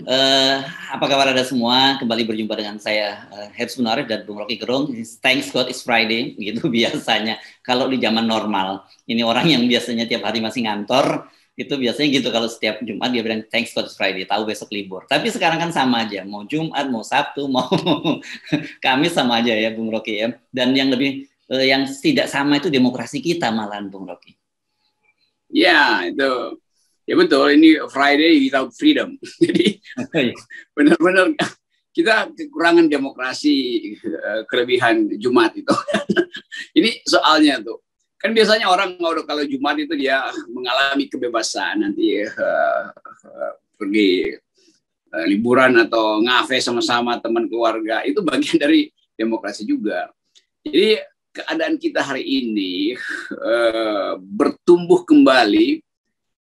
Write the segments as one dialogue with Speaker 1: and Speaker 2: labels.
Speaker 1: Uh, apa kabar Anda semua? Kembali berjumpa dengan saya uh, Herbs Munarif dan Bung Rocky Gerung. Thanks God it's Friday, gitu biasanya. Kalau di zaman normal, ini orang yang biasanya tiap hari masih ngantor, itu biasanya gitu kalau setiap Jumat dia bilang thanks God it's Friday, tahu besok libur. Tapi sekarang kan sama aja, mau Jumat, mau Sabtu, mau Kamis sama aja ya Bung Rocky ya. Dan yang lebih uh, yang tidak sama itu demokrasi kita malahan Bung Rocky.
Speaker 2: Ya, itu ya betul ini Friday without freedom. Jadi iya. benar-benar kita kekurangan demokrasi eh, kelebihan Jumat itu. Ini soalnya tuh. Kan biasanya orang kalau Jumat itu dia mengalami kebebasan nanti uh, uh, pergi uh, liburan atau ngafe sama-sama teman keluarga. Itu bagian dari demokrasi juga. Jadi keadaan kita hari ini uh, bertumbuh kembali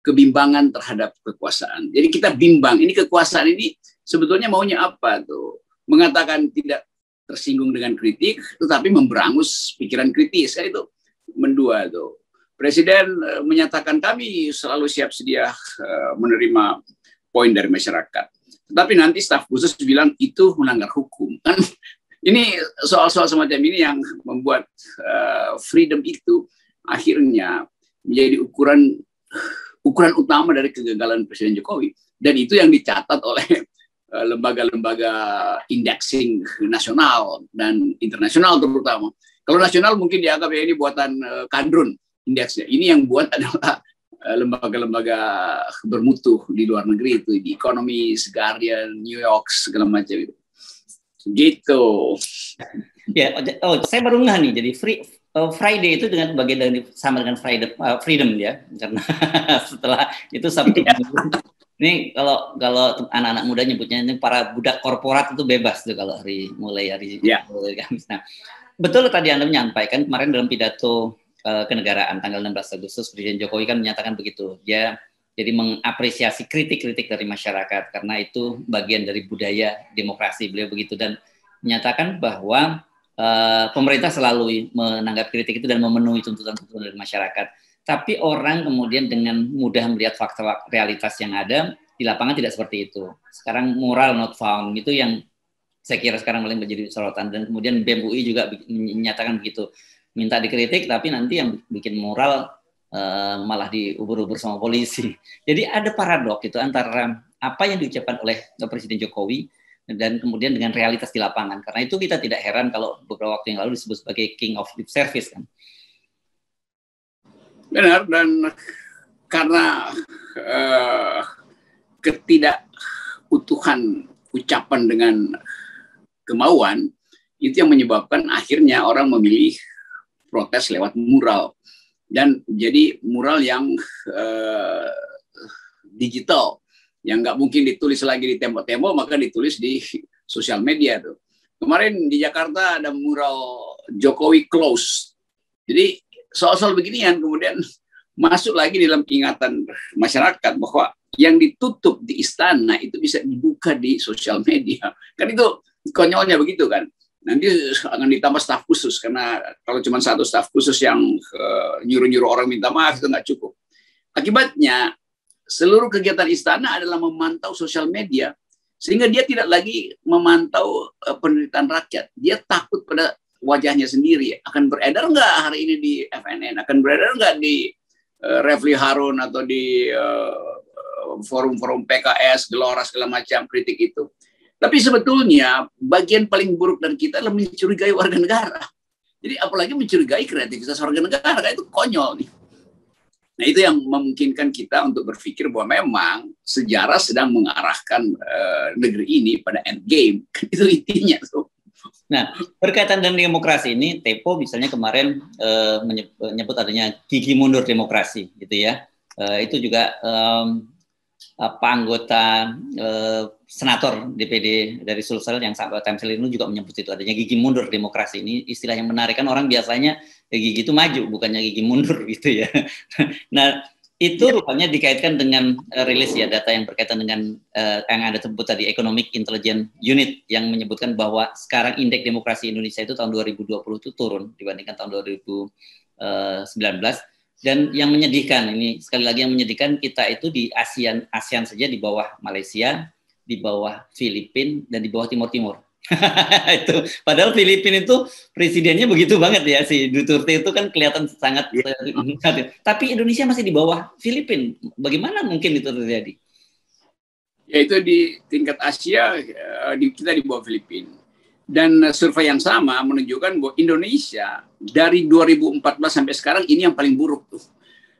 Speaker 2: kebimbangan terhadap kekuasaan. Jadi kita bimbang, ini kekuasaan ini sebetulnya maunya apa tuh? Mengatakan tidak tersinggung dengan kritik, tetapi memberangus pikiran kritis. Kan itu mendua tuh. Presiden eh, menyatakan kami selalu siap sedia eh, menerima poin dari masyarakat. Tetapi nanti staf khusus bilang itu melanggar hukum. Kan ini soal-soal semacam ini yang membuat uh, freedom itu akhirnya menjadi ukuran ukuran utama dari kegagalan Presiden Jokowi dan itu yang dicatat oleh eh, lembaga-lembaga indexing nasional dan internasional terutama. Kalau nasional mungkin dianggap ya ini buatan uh, Kandrun indeksnya. Ini yang buat adalah eh, lembaga-lembaga bermutu di luar negeri itu di ekonomi, Guardian, New York segala macam itu. Gitu.
Speaker 1: Ya, oh, saya baru nggak nih. Jadi free Friday itu dengan bagian dari sama dengan Friday uh, freedom ya karena setelah itu Sabtu yeah. ini kalau kalau anak-anak muda nyebutnya ini para budak korporat itu bebas tuh kalau hari mulai hari yeah. mulai Kamis. Nah, betul tadi Anda menyampaikan kemarin dalam pidato uh, kenegaraan tanggal 16 Agustus Presiden Jokowi kan menyatakan begitu. Dia jadi mengapresiasi kritik-kritik dari masyarakat karena itu bagian dari budaya demokrasi beliau begitu dan menyatakan bahwa Eh, pemerintah selalu menanggap kritik itu dan memenuhi tuntutan-tuntutan dari masyarakat. Tapi orang kemudian dengan mudah melihat fakta realitas yang ada di lapangan tidak seperti itu. Sekarang moral not found itu yang saya kira sekarang paling menjadi sorotan dan kemudian BEM UI juga menyatakan begitu. Minta dikritik tapi nanti yang bikin moral uh, malah diubur-ubur sama polisi. Jadi ada paradok itu antara apa yang diucapkan oleh Presiden Jokowi dan kemudian dengan realitas di lapangan. Karena itu kita tidak heran kalau beberapa waktu yang lalu disebut sebagai king of lip service kan.
Speaker 2: Benar dan karena uh, ketidakutuhan ucapan dengan kemauan itu yang menyebabkan akhirnya orang memilih protes lewat mural dan jadi mural yang uh, digital yang nggak mungkin ditulis lagi di tembok-tembok maka ditulis di sosial media tuh. Kemarin di Jakarta ada mural Jokowi close. Jadi soal-soal beginian kemudian masuk lagi dalam ingatan masyarakat bahwa yang ditutup di istana itu bisa dibuka di sosial media. Kan itu konyolnya begitu kan. Nanti akan ditambah staf khusus karena kalau cuma satu staf khusus yang uh, nyuruh-nyuruh orang minta maaf itu nggak cukup. Akibatnya seluruh kegiatan istana adalah memantau sosial media sehingga dia tidak lagi memantau uh, penderitaan rakyat. Dia takut pada wajahnya sendiri. Akan beredar nggak hari ini di FNN akan beredar nggak di uh, Refli Harun atau di forum-forum uh, PKS Gelora segala macam kritik itu? Tapi sebetulnya bagian paling buruk dari kita adalah mencurigai warga negara. Jadi apalagi mencurigai kreativitas warga negara itu konyol nih Nah, itu yang memungkinkan kita untuk berpikir bahwa memang sejarah sedang mengarahkan uh, negeri ini pada end game. itu intinya tuh.
Speaker 1: Nah, berkaitan dengan demokrasi ini, Tepo misalnya kemarin uh, menyebut adanya gigi mundur demokrasi, gitu ya. Uh, itu juga um, apa anggota uh, senator DPD dari Sulsel yang sahabat Temsel ini juga menyebut itu adanya gigi mundur demokrasi ini istilah yang menarik kan orang biasanya ya gigi itu maju bukannya gigi mundur gitu ya. nah itu ya. rupanya dikaitkan dengan uh, rilis ya data yang berkaitan dengan uh, yang ada sebut tadi Economic Intelligence Unit yang menyebutkan bahwa sekarang indeks demokrasi Indonesia itu tahun 2020 itu turun dibandingkan tahun 2019 dan yang menyedihkan ini sekali lagi yang menyedihkan kita itu di ASEAN ASEAN saja di bawah Malaysia, di bawah Filipina dan di bawah Timur Timur. itu padahal Filipina itu presidennya begitu banget ya si Duterte itu kan kelihatan sangat ya. tapi Indonesia masih di bawah Filipina. Bagaimana mungkin itu terjadi?
Speaker 2: Ya itu di tingkat Asia eh, kita di bawah Filipina. Dan survei yang sama menunjukkan bahwa Indonesia dari 2014 sampai sekarang ini yang paling buruk tuh.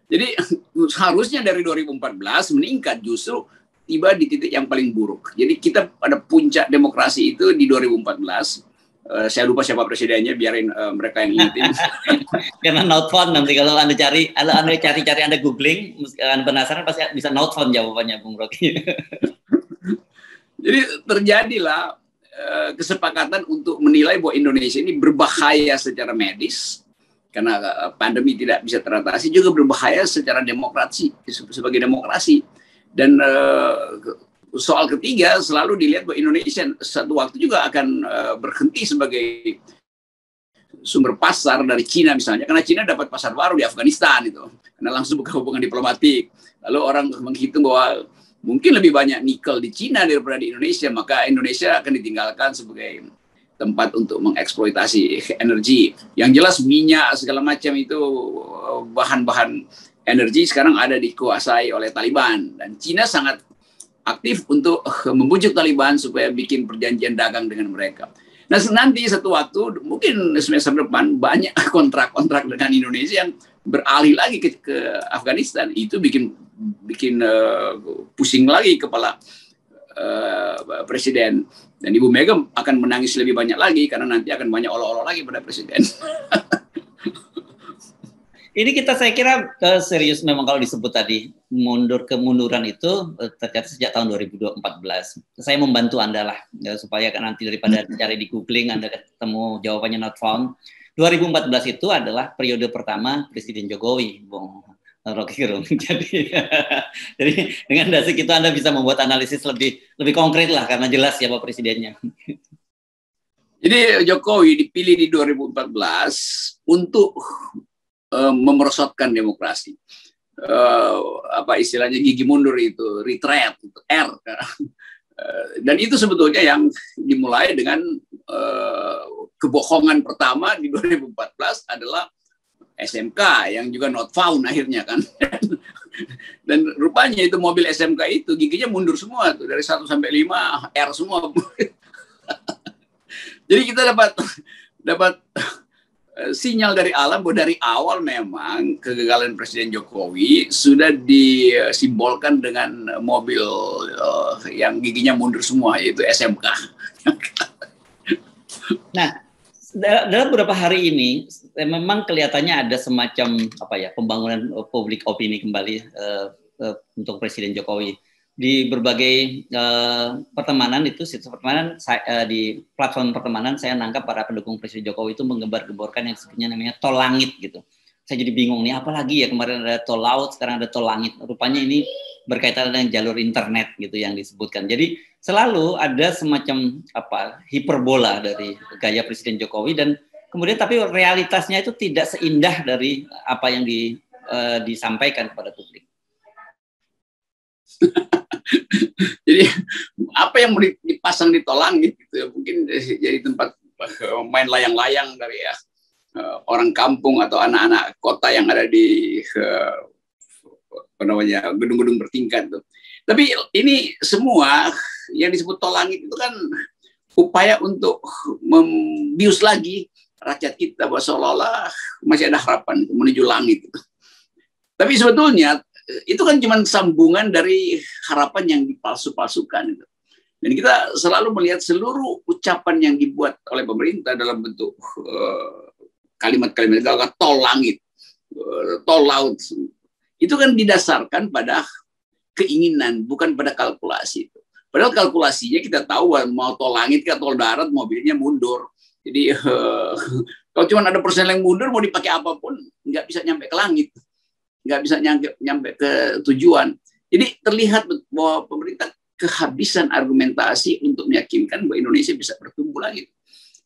Speaker 2: Jadi harusnya dari 2014 meningkat justru tiba di titik yang paling buruk. Jadi kita pada puncak demokrasi itu di 2014. Uh, eh, saya lupa siapa presidennya, biarin uh, mereka yang ingetin.
Speaker 1: Karena not fun nanti kalau anda cari, kalau anda cari-cari anda googling, anda penasaran pasti bisa not fun jawabannya, Bung Rocky.
Speaker 2: Jadi terjadilah kesepakatan untuk menilai bahwa Indonesia ini berbahaya secara medis karena pandemi tidak bisa teratasi, juga berbahaya secara demokrasi sebagai demokrasi. Dan uh, soal ketiga selalu dilihat bahwa Indonesia satu waktu juga akan berhenti sebagai sumber pasar dari Cina misalnya karena Cina dapat pasar baru di Afghanistan itu karena langsung buka hubungan diplomatik. Lalu orang menghitung bahwa mungkin lebih banyak nikel di Cina daripada di Indonesia maka Indonesia akan ditinggalkan sebagai tempat untuk mengeksploitasi energi yang jelas minyak segala macam itu bahan-bahan energi sekarang ada dikuasai oleh Taliban dan Cina sangat aktif untuk membujuk Taliban supaya bikin perjanjian dagang dengan mereka. Nah nanti satu waktu mungkin semester depan banyak kontrak-kontrak dengan Indonesia yang beralih lagi ke, ke Afghanistan itu bikin bikin uh, pusing lagi kepala uh, presiden dan Ibu Mega akan menangis lebih banyak lagi karena nanti akan banyak olok-olok lagi pada presiden.
Speaker 1: Ini kita saya kira uh, serius memang kalau disebut tadi mundur kemunduran itu uh, terjadi sejak tahun 2014. Saya membantu Anda lah ya, supaya kan nanti daripada cari di googling Anda ketemu jawabannya not found. 2014 itu adalah periode pertama Presiden Jokowi, Bung Rocky Gerung. Jadi, jadi dengan dasar itu Anda bisa membuat analisis lebih lebih konkret lah karena jelas siapa presidennya.
Speaker 2: Jadi Jokowi dipilih di 2014 untuk uh, memerosotkan demokrasi. Uh, apa istilahnya gigi mundur itu retreat itu R dan itu sebetulnya yang dimulai dengan uh, kebohongan pertama di 2014 adalah SMK yang juga not found akhirnya kan. Dan rupanya itu mobil SMK itu giginya mundur semua tuh dari 1 sampai 5 R semua. Jadi kita dapat dapat Eh, sinyal dari alam bahwa dari awal memang kegagalan Presiden Jokowi sudah disimbolkan dengan mobil uh, yang giginya mundur semua yaitu SMK.
Speaker 1: Nah, dalam beberapa hari ini memang kelihatannya ada semacam apa ya pembangunan publik opini kembali uh, uh, untuk Presiden Jokowi di berbagai uh, pertemanan itu situs pertemanan saya, uh, di platform pertemanan saya nangkap para pendukung Presiden Jokowi itu menggembar-gemborkan yang sebutnya namanya tol langit gitu. Saya jadi bingung nih apalagi ya kemarin ada tol laut sekarang ada tol langit. Rupanya ini berkaitan dengan jalur internet gitu yang disebutkan. Jadi selalu ada semacam apa hiperbola dari gaya Presiden Jokowi dan kemudian tapi realitasnya itu tidak seindah dari apa yang di, uh, disampaikan kepada publik.
Speaker 2: jadi apa yang mau dipasang di tolang gitu ya mungkin jadi tempat eh, main layang-layang dari ya eh, orang kampung atau anak-anak kota yang ada di eh, apa namanya gedung-gedung bertingkat tuh. Tapi ini semua yang disebut tol langit itu kan upaya untuk membius lagi rakyat kita bahwa seolah-olah masih ada harapan menuju langit. Tapi sebetulnya itu kan cuma sambungan dari harapan yang dipalsu-palsukan itu. Dan kita selalu melihat seluruh ucapan yang dibuat oleh pemerintah dalam bentuk uh, kalimat-kalimat uh, tol langit, uh, tol laut. Itu kan didasarkan pada keinginan, bukan pada kalkulasi. Padahal kalkulasinya kita tahu mau tol langit ke tol darat mobilnya mundur. Jadi uh, kalau cuma ada persen yang mundur mau dipakai apa pun nggak bisa nyampe ke langit nggak bisa nyampe, nyampe ke tujuan. Jadi terlihat bahwa pemerintah kehabisan argumentasi untuk meyakinkan bahwa Indonesia bisa bertumbuh lagi.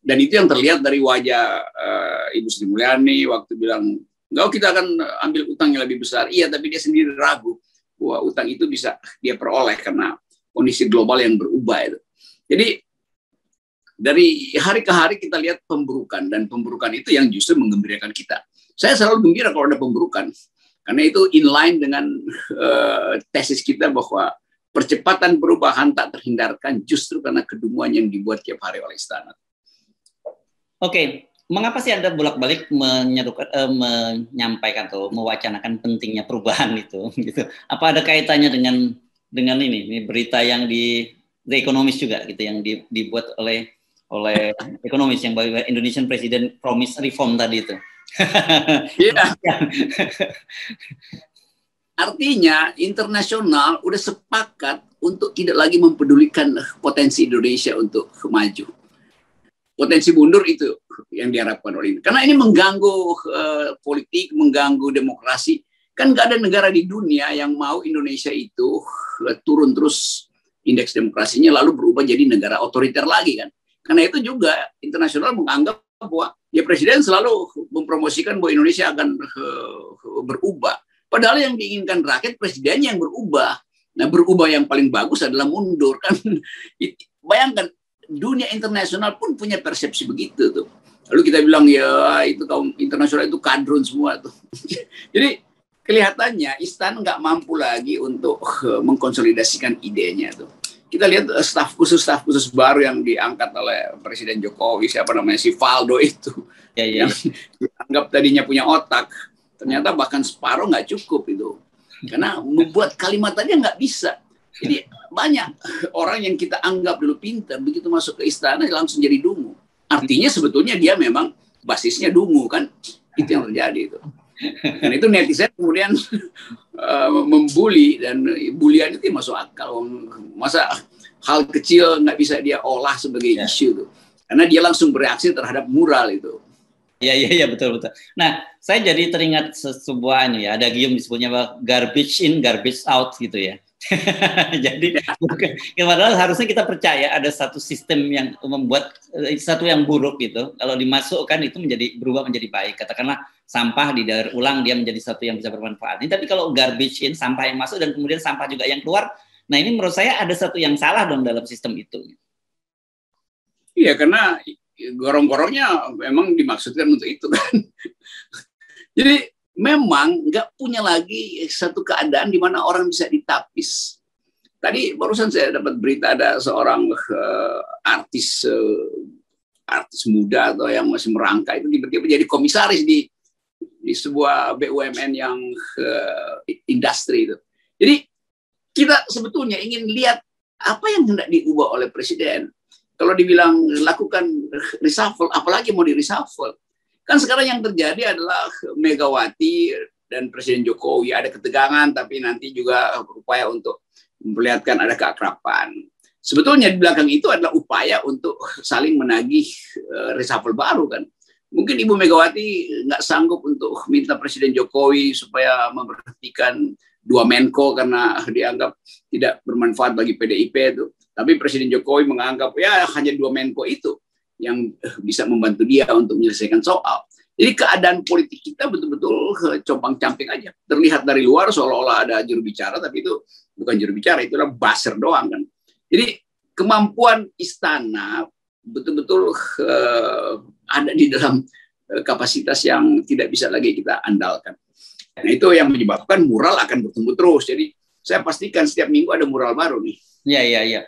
Speaker 2: Dan itu yang terlihat dari wajah uh, Ibu Sri Mulyani waktu bilang, enggak kita akan ambil utang yang lebih besar. Iya, tapi dia sendiri ragu bahwa utang itu bisa dia peroleh karena kondisi global yang berubah itu. Jadi dari hari ke hari kita lihat pemburukan dan pemburukan itu yang justru menggembirakan kita. Saya selalu gembira kalau ada pemburukan karena itu inline dengan uh, tesis kita bahwa percepatan perubahan tak terhindarkan justru karena kedunguan yang dibuat tiap hari oleh istana.
Speaker 1: Oke, mengapa sih Anda bolak-balik menyerukan, uh, menyampaikan atau mewacanakan pentingnya perubahan itu? Gitu. Apa ada kaitannya dengan dengan ini, ini berita yang di The Economist juga gitu yang di, dibuat oleh oleh ekonomis yang Indonesian President Promise Reform tadi itu. Iya.
Speaker 2: Artinya internasional udah sepakat untuk tidak lagi mempedulikan potensi Indonesia untuk maju. Potensi mundur itu yang diharapkan oleh ini. Karena ini mengganggu uh, politik, mengganggu demokrasi. Kan nggak ada negara di dunia yang mau Indonesia itu uh, turun terus indeks demokrasinya lalu berubah jadi negara otoriter lagi kan. Karena itu juga internasional menganggap bahwa ya presiden selalu mempromosikan bahwa Indonesia akan uh, berubah Padahal yang diinginkan rakyat presiden yang berubah. Nah, berubah yang paling bagus adalah mundur kan. Bayangkan dunia internasional pun punya persepsi begitu tuh. Lalu kita bilang ya itu kaum internasional itu kadrun semua tuh. Jadi kelihatannya istana nggak mampu lagi untuk eh, mengkonsolidasikan idenya tuh. Kita lihat eh, staf khusus staf khusus baru yang diangkat oleh Presiden Jokowi siapa namanya si Valdo itu. Ya, ya. Yang dianggap tadinya punya otak Ternyata bahkan separuh nggak cukup itu. Karena membuat kalimat aja nggak bisa. Jadi banyak orang yang kita anggap dulu pintar, begitu masuk ke istana langsung jadi dungu. Artinya sebetulnya dia memang basisnya dungu kan. Itu yang terjadi itu. Dan itu netizen kemudian uh, membuli dan bulian itu masuk akal. Masa hal kecil nggak bisa dia olah sebagai ya. isu itu. Karena dia langsung bereaksi terhadap mural itu.
Speaker 1: Iya iya iya betul betul. Nah saya jadi teringat sebuah anu ya ada gium disebutnya garbage in garbage out gitu ya. jadi ya, padahal harusnya kita percaya ada satu sistem yang membuat eh, satu yang buruk gitu. Kalau dimasukkan itu menjadi berubah menjadi baik. Katakanlah sampah di daur ulang dia menjadi satu yang bisa bermanfaat. Ini tapi kalau garbage in sampah yang masuk dan kemudian sampah juga yang keluar, nah ini menurut saya ada satu yang salah dong dalam sistem itu.
Speaker 2: Iya karena gorong-gorongnya memang dimaksudkan untuk itu kan. Jadi memang nggak punya lagi satu keadaan di mana orang bisa ditapis. Tadi barusan saya dapat berita ada seorang uh, artis uh, artis muda atau yang masih merangkai itu tiba-tiba jadi komisaris di di sebuah BUMN yang uh, industri itu. Jadi kita sebetulnya ingin lihat apa yang hendak diubah oleh presiden kalau dibilang lakukan reshuffle, apalagi mau di reshuffle? Kan sekarang yang terjadi adalah Megawati dan Presiden Jokowi ada ketegangan, tapi nanti juga upaya untuk memperlihatkan ada keakraban. Sebetulnya di belakang itu adalah upaya untuk saling menagih uh, reshuffle baru kan. Mungkin Ibu Megawati nggak sanggup untuk minta Presiden Jokowi supaya memberhentikan dua Menko karena dianggap tidak bermanfaat bagi PDIP itu. Tapi Presiden Jokowi menganggap ya hanya dua Menko itu yang bisa membantu dia untuk menyelesaikan soal. Jadi keadaan politik kita betul-betul compang camping aja. Terlihat dari luar seolah-olah ada juru bicara, tapi itu bukan juru bicara, itu adalah buzzer doang kan. Jadi kemampuan istana betul-betul uh, ada di dalam uh, kapasitas yang tidak bisa lagi kita andalkan. Nah itu yang menyebabkan mural akan bertumbuh terus. Jadi saya pastikan setiap minggu ada mural baru nih.
Speaker 1: Iya, iya, iya.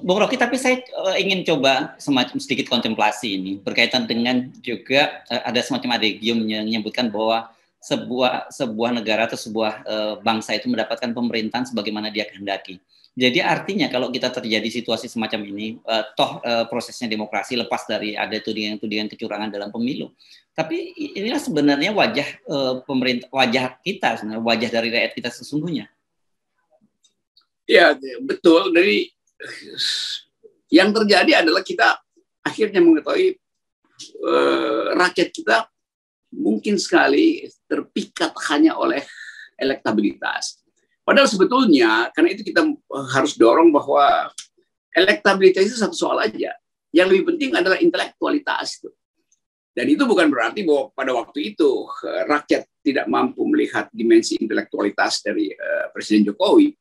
Speaker 1: Bung Rocky, tapi saya uh, ingin coba semacam sedikit kontemplasi ini berkaitan dengan juga uh, ada semacam adegium yang menyebutkan bahwa sebuah sebuah negara atau sebuah uh, bangsa itu mendapatkan pemerintahan sebagaimana dia kehendaki. Jadi artinya kalau kita terjadi situasi semacam ini, uh, toh uh, prosesnya demokrasi lepas dari ada tudingan-tudingan kecurangan dalam pemilu. Tapi inilah sebenarnya wajah uh, pemerintah, wajah kita wajah dari rakyat kita sesungguhnya.
Speaker 2: Ya betul. Dari yang terjadi adalah kita akhirnya mengetahui uh, rakyat kita mungkin sekali terpikat hanya oleh elektabilitas. Padahal sebetulnya karena itu kita harus dorong bahwa elektabilitas itu satu soal aja. Yang lebih penting adalah intelektualitas itu. Dan itu bukan berarti bahwa pada waktu itu eh, rakyat tidak mampu melihat dimensi intelektualitas dari uh, Presiden Jokowi.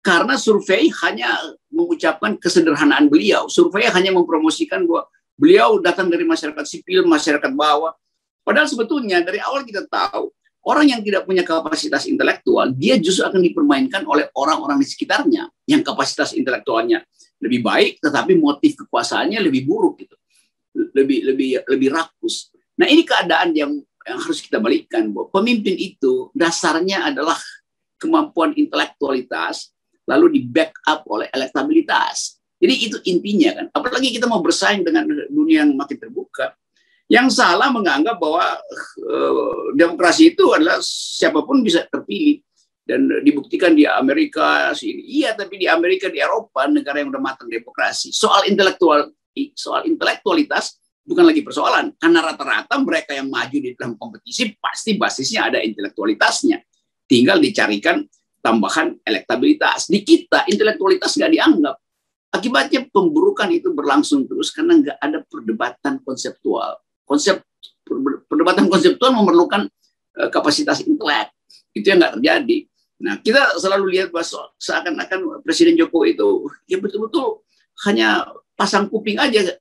Speaker 2: Karena survei hanya mengucapkan kesederhanaan beliau. Survei hanya mempromosikan bahwa beliau datang dari masyarakat sipil, masyarakat bawah. Padahal sebetulnya dari awal kita tahu orang yang tidak punya kapasitas intelektual, dia justru akan dipermainkan oleh orang-orang di sekitarnya yang kapasitas intelektualnya lebih baik, tetapi motif kekuasaannya lebih buruk gitu, lebih lebih lebih rakus. Nah ini keadaan yang yang harus kita balikkan bahwa pemimpin itu dasarnya adalah kemampuan intelektualitas lalu di backup oleh elektabilitas. Jadi itu intinya kan. Apalagi kita mau bersaing dengan dunia yang makin terbuka. Yang salah menganggap bahwa uh, demokrasi itu adalah siapa pun bisa terpilih dan dibuktikan di Amerika sini. Iya, tapi di Amerika di Eropa negara yang udah matang demokrasi. Soal intelektual soal intelektualitas bukan lagi persoalan karena rata-rata mereka yang maju di dalam kompetisi pasti basisnya ada intelektualitasnya. Tinggal dicarikan tambahan elektabilitas. Di kita intelektualitas nggak dianggap. Akibatnya pemburukan itu berlangsung terus karena nggak ada perdebatan konseptual. Konsep perdebatan konseptual memerlukan uh, kapasitas intelek. Itu yang nggak terjadi. Nah, kita selalu lihat bahwa seakan-akan Presiden Jokowi itu ya betul-betul hanya pasang kuping aja.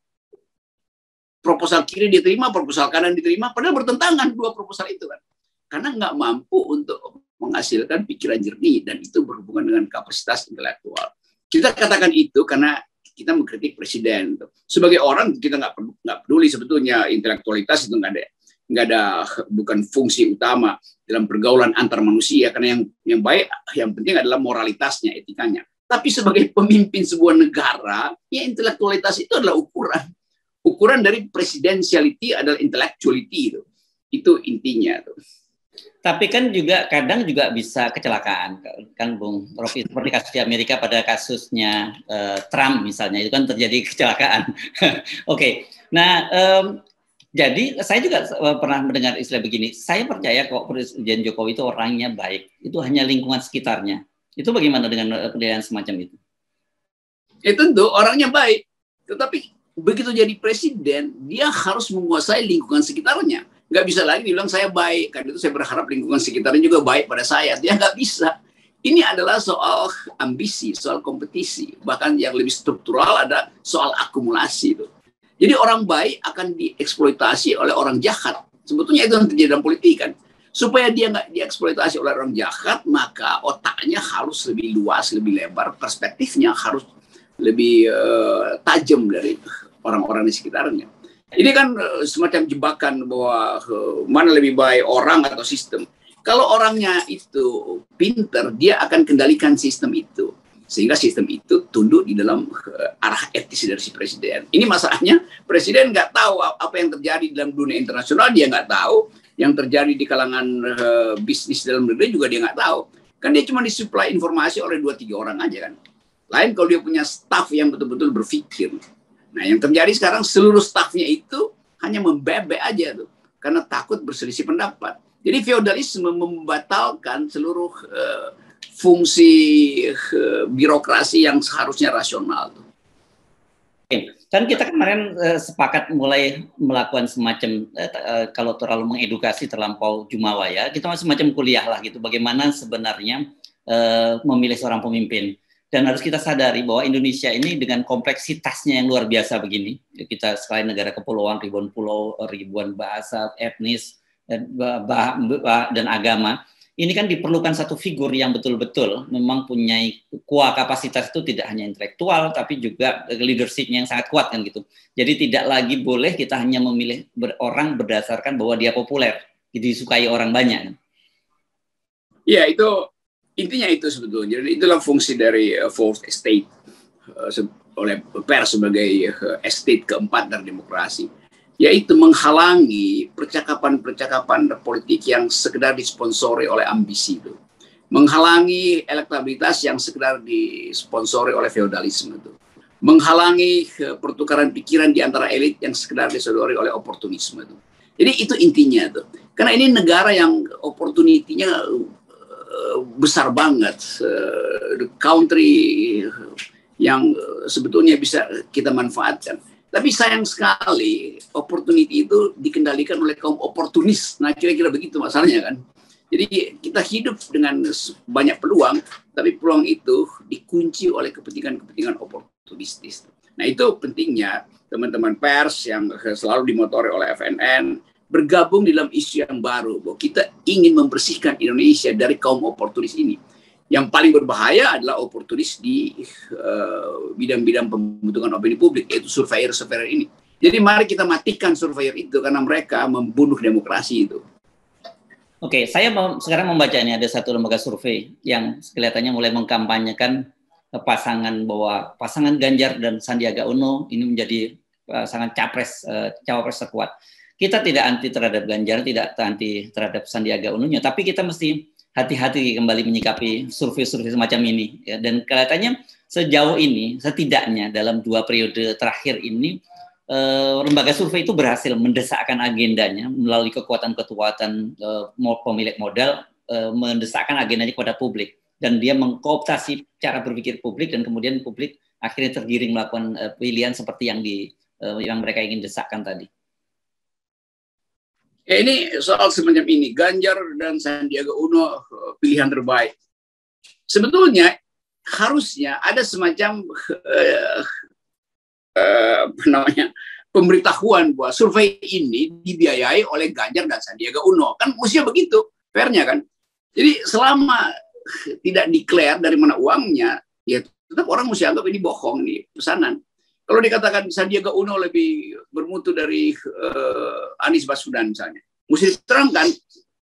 Speaker 2: Proposal kiri diterima, proposal kanan diterima, padahal bertentangan dua proposal itu kan. Karena nggak mampu untuk menghasilkan pikiran jernih dan itu berhubungan dengan kapasitas intelektual. Kita katakan itu karena kita mengkritik presiden. Sebagai orang kita nggak nggak peduli sebetulnya intelektualitas itu nggak ada nggak ada bukan fungsi utama dalam pergaulan antar manusia karena yang yang baik yang penting adalah moralitasnya etikanya. Tapi sebagai pemimpin sebuah negara, ya intelektualitas itu adalah ukuran. Ukuran dari presidensiality adalah intellectuality itu. Itu intinya tuh.
Speaker 1: Tapi kan juga kadang juga bisa kecelakaan kan Bung Rofi seperti kasus di Amerika pada kasusnya uh, Trump misalnya itu kan terjadi kecelakaan. Oke, okay. nah um, jadi saya juga eh, pernah mendengar istilah begini. Saya percaya kok Presiden Jokowi itu orangnya baik. Itu hanya lingkungan sekitarnya. Itu bagaimana dengan eh, penilaian semacam itu?
Speaker 2: Ya tentu orangnya baik, tetapi begitu jadi presiden dia harus menguasai lingkungan sekitarnya nggak bisa lagi bilang saya baik. Karena itu saya berharap lingkungan sekitarnya juga baik pada saya. Dia nggak bisa. Ini adalah soal ambisi soal kompetisi. Bahkan yang lebih struktural ada soal akumulasi itu. Jadi orang baik akan dieksploitasi oleh orang jahat. Sebetulnya itu yang terjadi dalam politik kan? Supaya dia nggak dieksploitasi oleh orang jahat maka otaknya harus lebih luas lebih lebar. Perspektifnya harus lebih uh, tajam dari orang-orang di sekitarnya ini kan eh, semacam jebakan bahwa eh, mana lebih baik orang atau sistem. Kalau orangnya itu pinter, dia akan kendalikan sistem itu. Sehingga sistem itu tunduk di dalam eh, arah etis dari si presiden. Ini masalahnya, presiden nggak tahu apa yang terjadi dalam dunia internasional, dia nggak tahu. Yang terjadi di kalangan bisnis dalam negeri juga dia nggak tahu. Kan dia cuma disuplai informasi oleh dua tiga orang aja kan. Lain kalau dia punya staff yang betul-betul berpikir. Nah, yang terjadi sekarang seluruh stafnya itu hanya membebek aja tuh karena takut berselisih pendapat. Jadi feodalisme membatalkan seluruh uh, fungsi uh, birokrasi yang seharusnya rasional tuh.
Speaker 1: Kan kita kemarin uh, sepakat mulai melakukan semacam uh, kalau terlalu mengedukasi terlampau jumawa ya, kita semacam kuliah lah gitu. Bagaimana sebenarnya uh, memilih seorang pemimpin dan harus kita sadari bahwa Indonesia ini dengan kompleksitasnya yang luar biasa begini, kita selain negara kepulauan ribuan pulau, ribuan bahasa, etnis dan, dan agama, ini kan diperlukan satu figur yang betul-betul memang punya kuah kapasitas itu tidak hanya intelektual tapi juga leadershipnya yang sangat kuat kan gitu. Jadi tidak lagi boleh kita hanya memilih orang berdasarkan bahwa dia populer, disukai orang banyak.
Speaker 2: Iya itu intinya itu sebetulnya. Jadi itulah fungsi dari uh, fourth estate uh, oleh pers sebagai uh, estate keempat dari demokrasi, yaitu menghalangi percakapan-percakapan politik yang sekedar disponsori oleh ambisi itu, menghalangi elektabilitas yang sekedar disponsori oleh feodalisme itu, menghalangi pertukaran pikiran di antara elit yang sekedar disodori oleh oportunisme itu. Jadi itu intinya tuh. Karena ini negara yang opportunity-nya besar banget uh, country yang sebetulnya bisa kita manfaatkan. Tapi sayang sekali opportunity itu dikendalikan oleh kaum oportunis. Nah kira-kira begitu masalahnya kan. Jadi kita hidup dengan banyak peluang, tapi peluang itu dikunci oleh kepentingan-kepentingan oportunistis. Nah itu pentingnya teman-teman pers yang selalu dimotori oleh FNN bergabung dalam isu yang baru bahwa kita ingin membersihkan Indonesia dari kaum oportunis ini. Yang paling berbahaya adalah oportunis di uh, bidang-bidang pembentukan opini publik yaitu surveyor-surveyor ini. Jadi mari kita matikan surveyor itu karena mereka membunuh demokrasi itu.
Speaker 1: Oke, saya mau sekarang membaca ini ada satu lembaga survei yang kelihatannya mulai mengkampanyekan pasangan bahwa pasangan Ganjar dan Sandiaga Uno ini menjadi pasangan capres uh, cawapres terkuat. Kita tidak anti terhadap Ganjar, tidak anti terhadap Sandiaga Uno, tapi kita mesti hati-hati kembali menyikapi survei-survei semacam ini. Ya. Dan kelihatannya sejauh ini, setidaknya dalam dua periode terakhir ini, eh, lembaga survei itu berhasil mendesakkan agendanya melalui kekuatan-kekuatan eh, pemilik modal eh, mendesakkan agendanya kepada publik dan dia mengkooptasi cara berpikir publik dan kemudian publik akhirnya tergiring melakukan eh, pilihan seperti yang di eh, yang mereka ingin desakkan tadi.
Speaker 2: Ya, ini soal semacam ini. Ganjar dan Sandiaga Uno eh, pilihan terbaik. Sebetulnya harusnya ada semacam uh, Eh, apa namanya pemberitahuan bahwa survei ini dibiayai oleh Ganjar dan Sandiaga Uno. Kan usia begitu fairnya kan? Jadi selama tidak declare dari mana uangnya ya tetap orang mesti anggap ini bohong nih pesanan kalau dikatakan Sandiaga Uno lebih bermutu dari uh, Anies Baswedan misalnya mesti diterangkan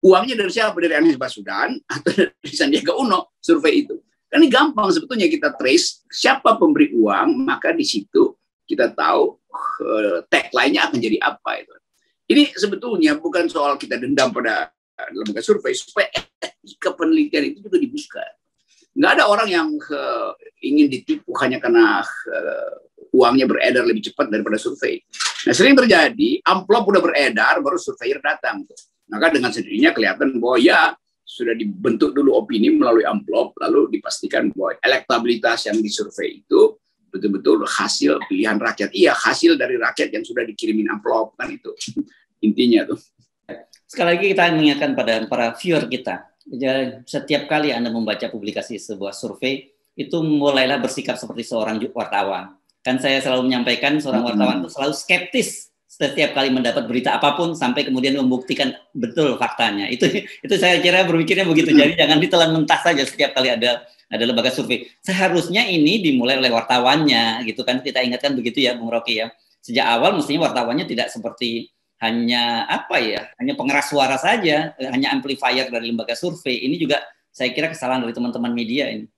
Speaker 2: uangnya dari siapa dari Anies Baswedan atau dari Sandiaga Uno survei itu kan ini gampang sebetulnya kita trace siapa pemberi uang maka di situ kita tahu uh, tagline-nya akan jadi apa itu. Ini sebetulnya bukan soal kita dendam pada lembaga survei supaya etika penelitian itu juga dibuka. Nggak ada orang yang uh, ingin ditipu hanya karena uh, uangnya beredar lebih cepat daripada survei. Nah sering terjadi amplop udah beredar baru surveyor datang. Maka dengan sendirinya kelihatan bahwa ya sudah dibentuk dulu opini melalui amplop lalu dipastikan bahwa elektabilitas yang disurvei itu betul-betul hasil pilihan rakyat. Iya, hasil dari rakyat yang sudah dikirimin amplop kan itu intinya tuh.
Speaker 1: Sekali lagi kita mengingatkan pada para viewer kita, setiap kali Anda membaca publikasi sebuah survei, itu mulailah bersikap seperti seorang wartawan. Kan saya selalu menyampaikan seorang wartawan itu selalu skeptis setiap kali mendapat berita apa pun sampai kemudian membuktikan betul faktanya. Itu itu saya kira berpikirnya begitu. Jadi jangan ditelan mentah saja setiap kali ada ada lembaga survei. Seharusnya ini dimulai oleh wartawannya, gitu kan? Kita ingatkan begitu ya, Bung Rocky ya. Sejak awal mestinya wartawannya tidak seperti hanya apa ya, hanya pengeras suara saja, hanya amplifier dari lembaga survei. Ini juga saya kira kesalahan dari teman-teman media ini.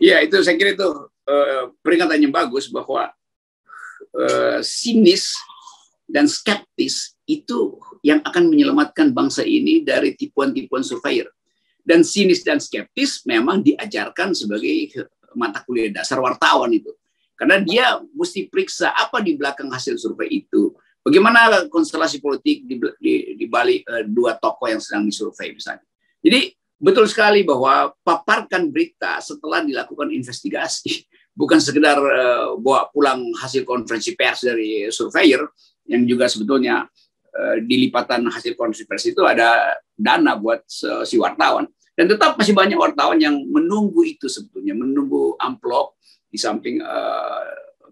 Speaker 2: Iya, itu saya kira itu uh, peringatan yang bagus bahwa uh, sinis dan skeptis itu yang akan menyelamatkan bangsa ini dari tipuan-tipuan surveyor dan sinis dan skeptis memang diajarkan sebagai mata kuliah dasar wartawan itu. Karena dia mesti periksa apa di belakang hasil survei itu. Bagaimana konstelasi politik di, di, di balik uh, dua tokoh yang sedang disurvei misalnya. Jadi betul sekali bahwa paparkan berita setelah dilakukan investigasi. Bukan sekedar uh, bawa pulang hasil konferensi pers dari surveyor yang juga sebetulnya uh, di lipatan hasil konferensi pers itu ada dana buat si wartawan. Dan tetap masih banyak wartawan yang menunggu itu sebetulnya, menunggu amplop di samping uh,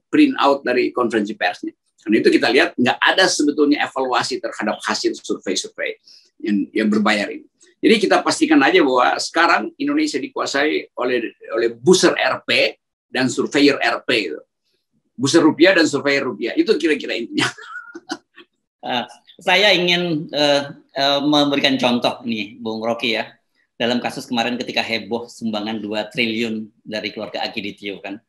Speaker 2: print out dari konferensi persnya. Karena itu kita lihat nggak ada sebetulnya evaluasi terhadap hasil survei-survei yang, yang berbayar ini. Jadi kita pastikan aja bahwa sekarang Indonesia dikuasai oleh oleh buser RP dan surveyor RP. Buser rupiah dan surveyor rupiah. Itu kira-kira intinya.
Speaker 1: Uh, saya ingin uh, uh, memberikan contoh nih, Bung Rocky ya dalam kasus kemarin ketika heboh sumbangan 2 triliun dari keluarga Agiditio kan.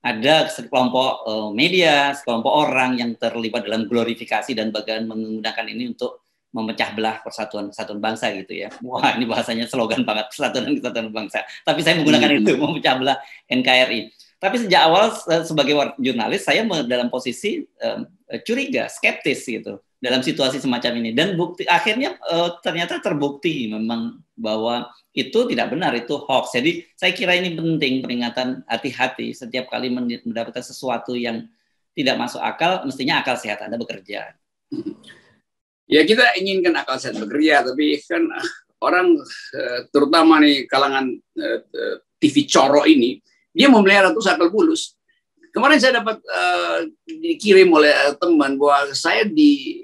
Speaker 1: Ada sekelompok uh, media, sekelompok orang yang terlibat dalam glorifikasi dan bagian menggunakan ini untuk memecah belah persatuan kesatuan bangsa gitu ya. Wah, ini bahasanya slogan banget persatuan dan kesatuan bangsa. Tapi saya menggunakan hmm. itu memecah belah NKRI. Tapi sejak awal sebagai jurnalis saya dalam posisi um, curiga, skeptis gitu dalam situasi semacam ini dan bukti akhirnya uh, ternyata terbukti memang bahwa itu tidak benar itu hoax. Jadi saya kira ini penting peringatan hati-hati setiap kali mendapatkan sesuatu yang tidak masuk akal mestinya akal sehat Anda bekerja.
Speaker 2: Ya kita inginkan akal sehat bekerja tapi kan orang uh, terutama nih kalangan uh, TV coro ini dia memelihara tuh sakal bulus. Kemarin saya dapat uh, dikirim oleh teman bahwa saya di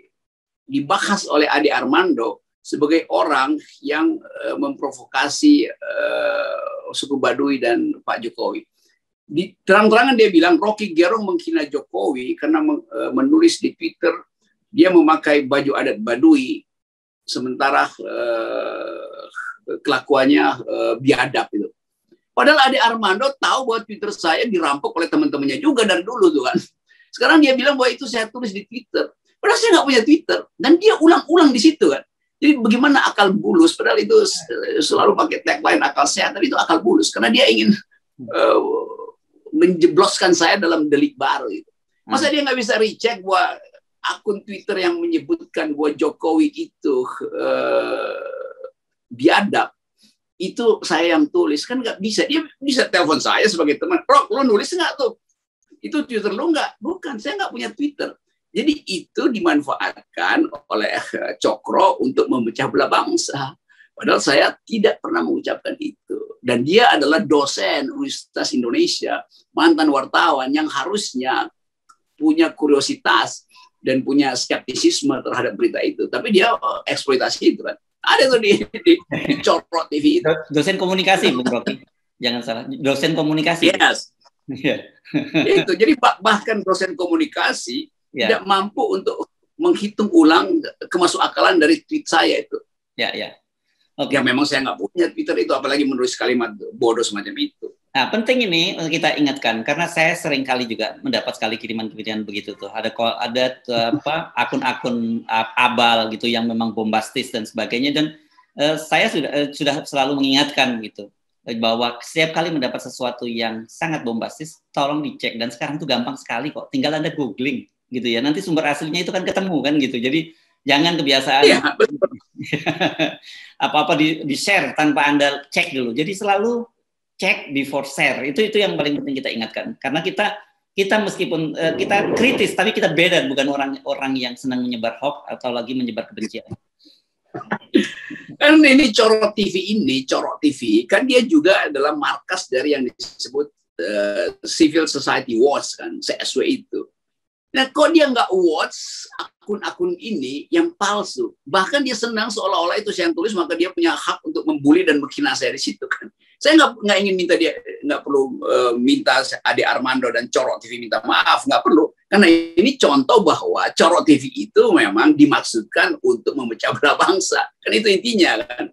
Speaker 2: dibahas oleh Adi Armando sebagai orang yang uh, memprovokasi uh, suku Baduy dan Pak Jokowi. Di terang-terangan dia bilang Rocky Gerung menghina Jokowi karena uh, menulis di Twitter dia memakai baju adat Baduy sementara uh, kelakuannya uh, biadab itu. Padahal Ade Armando tahu bahwa Twitter saya dirampok oleh teman-temannya juga dari dulu tuh kan. Sekarang dia bilang bahwa itu saya tulis di Twitter. Padahal saya nggak punya Twitter. Dan dia ulang-ulang di situ kan. Jadi bagaimana akal bulus? Padahal itu selalu pakai tagline akal sehat, tapi itu akal bulus. Karena dia ingin uh, menjebloskan saya dalam delik baru. Itu. Masa dia nggak bisa recheck bahwa akun Twitter yang menyebutkan bahwa Jokowi itu uh, biadab itu saya yang tulis. Kan nggak bisa. Dia bisa telepon saya sebagai teman. Rok lo nulis nggak tuh? Itu Twitter lo nggak? Bukan saya nggak punya Twitter. Jadi itu dimanfaatkan oleh eh, Cokro untuk memecah belah bangsa. Padahal saya tidak pernah mengucapkan itu. Dan dia adalah dosen Universitas Indonesia mantan wartawan yang harusnya punya kuriositas dan punya skeptisisme terhadap berita itu tapi dia eksploitasi itu kan ada tuh di, di, Corpro TV itu.
Speaker 1: Dosen komunikasi, Bung Rocky. Jangan salah. Dosen komunikasi.
Speaker 2: Yes. Yeah. itu. Jadi bahkan dosen komunikasi yeah. tidak mampu untuk menghitung ulang kemasukakalan dari tweet saya itu.
Speaker 1: Ya, yeah, ya. Yeah.
Speaker 2: Oke. Okay. Ya memang saya nggak punya Twitter itu, apalagi menulis kalimat bodoh semacam itu.
Speaker 1: Nah, penting ini kita ingatkan karena saya sering kali juga mendapat sekali kiriman-kiriman begitu tuh. Ada ada apa akun-akun abal gitu yang memang bombastis dan sebagainya dan uh, saya sudah uh, sudah selalu mengingatkan gitu bahwa setiap kali mendapat sesuatu yang sangat bombastis tolong dicek dan sekarang tuh gampang sekali kok. Tinggal Anda googling gitu ya. Nanti sumber aslinya itu kan ketemu kan gitu. Jadi jangan kebiasaan ya, apa-apa di, di share tanpa Anda cek dulu. Jadi selalu cek before share itu itu yang paling penting kita ingatkan karena kita kita meskipun uh, kita kritis tapi kita beda bukan orang orang yang senang menyebar hoax atau lagi menyebar kebencian.
Speaker 2: Kan ini Corot TV ini, Corot TV kan dia juga adalah markas dari yang disebut uh, Civil Society Watch kan, CSW itu. Nah, kok dia nggak watch akun-akun ini yang palsu? Bahkan dia senang seolah-olah itu saya yang tulis, maka dia punya hak untuk membuli dan menghina saya di situ kan. Saya nggak nggak ingin minta dia nggak perlu uh, minta Ade Armando dan Corok TV minta maaf nggak perlu karena ini contoh bahwa Corok TV itu memang dimaksudkan untuk memecah belah bangsa kan itu intinya kan.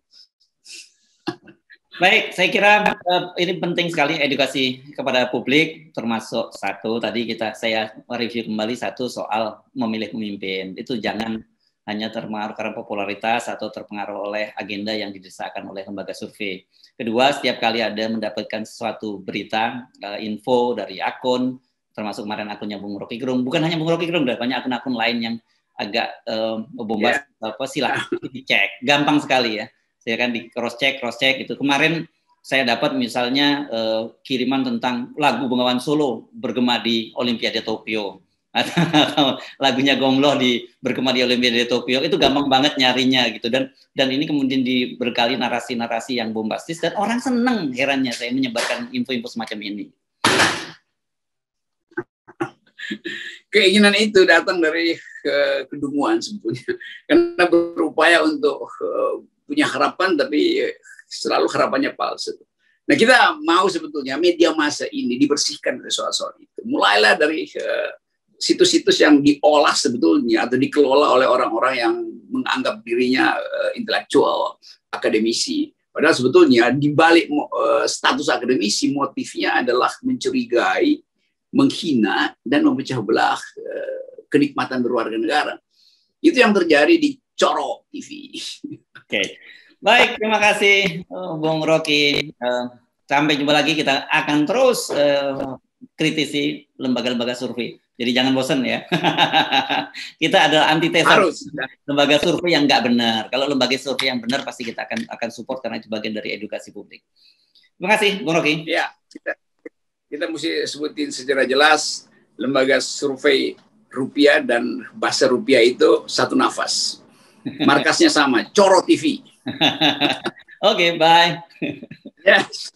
Speaker 1: Baik, saya kira uh, ini penting sekali edukasi kepada publik, termasuk satu tadi kita saya mereview kembali satu soal memilih pemimpin. Itu jangan hanya terpengaruh karena popularitas atau terpengaruh oleh agenda yang didesakkan oleh lembaga survei. Kedua, setiap kali ada mendapatkan suatu berita, uh, info dari akun, termasuk kemarin akunnya Bung Rocky Gerung, bukan hanya Bung Rocky Gerung, banyak akun-akun lain yang agak uh, bombas, yeah. apa silahkan dicek, gampang sekali ya saya kan di cross check cross check gitu kemarin saya dapat misalnya uh, kiriman tentang lagu Bengawan Solo bergema di Olimpiade Tokyo atau lagunya Gomloh di bergema di Olimpiade Tokyo itu gampang banget nyarinya gitu dan dan ini kemudian diberkali narasi-narasi yang bombastis dan orang seneng herannya saya menyebarkan info-info semacam ini.
Speaker 2: Keinginan itu datang dari ke kedunguan sebetulnya karena berupaya untuk uh, punya harapan tapi selalu harapannya palsu. Nah kita mau sebetulnya media masa ini dibersihkan dari soal-soal itu. Mulailah dari eh, situs-situs yang diolah sebetulnya atau dikelola oleh orang-orang yang menganggap dirinya uh, intelektual, akademisi. Padahal sebetulnya di balik uh, status akademisi motifnya adalah mencurigai, menghina dan memecah belah uh, kenikmatan berwarga negara. Itu yang terjadi di Coro TV.
Speaker 1: Oke. Baik, terima kasih uh, Bung Rocky. Uh, sampai jumpa lagi kita akan terus uh, kritisi lembaga-lembaga survei. Jadi jangan bosan ya. kita adalah antitesa Harus. lembaga survei yang nggak benar. Kalau lembaga survei yang benar pasti kita akan akan support karena itu bagian dari edukasi publik. Terima kasih, Bung Rocky.
Speaker 2: Ya, kita, kita mesti sebutin secara jelas lembaga survei rupiah dan bahasa rupiah itu satu nafas. Markasnya sama, Coro TV.
Speaker 1: Oke, okay, bye.
Speaker 2: Yes.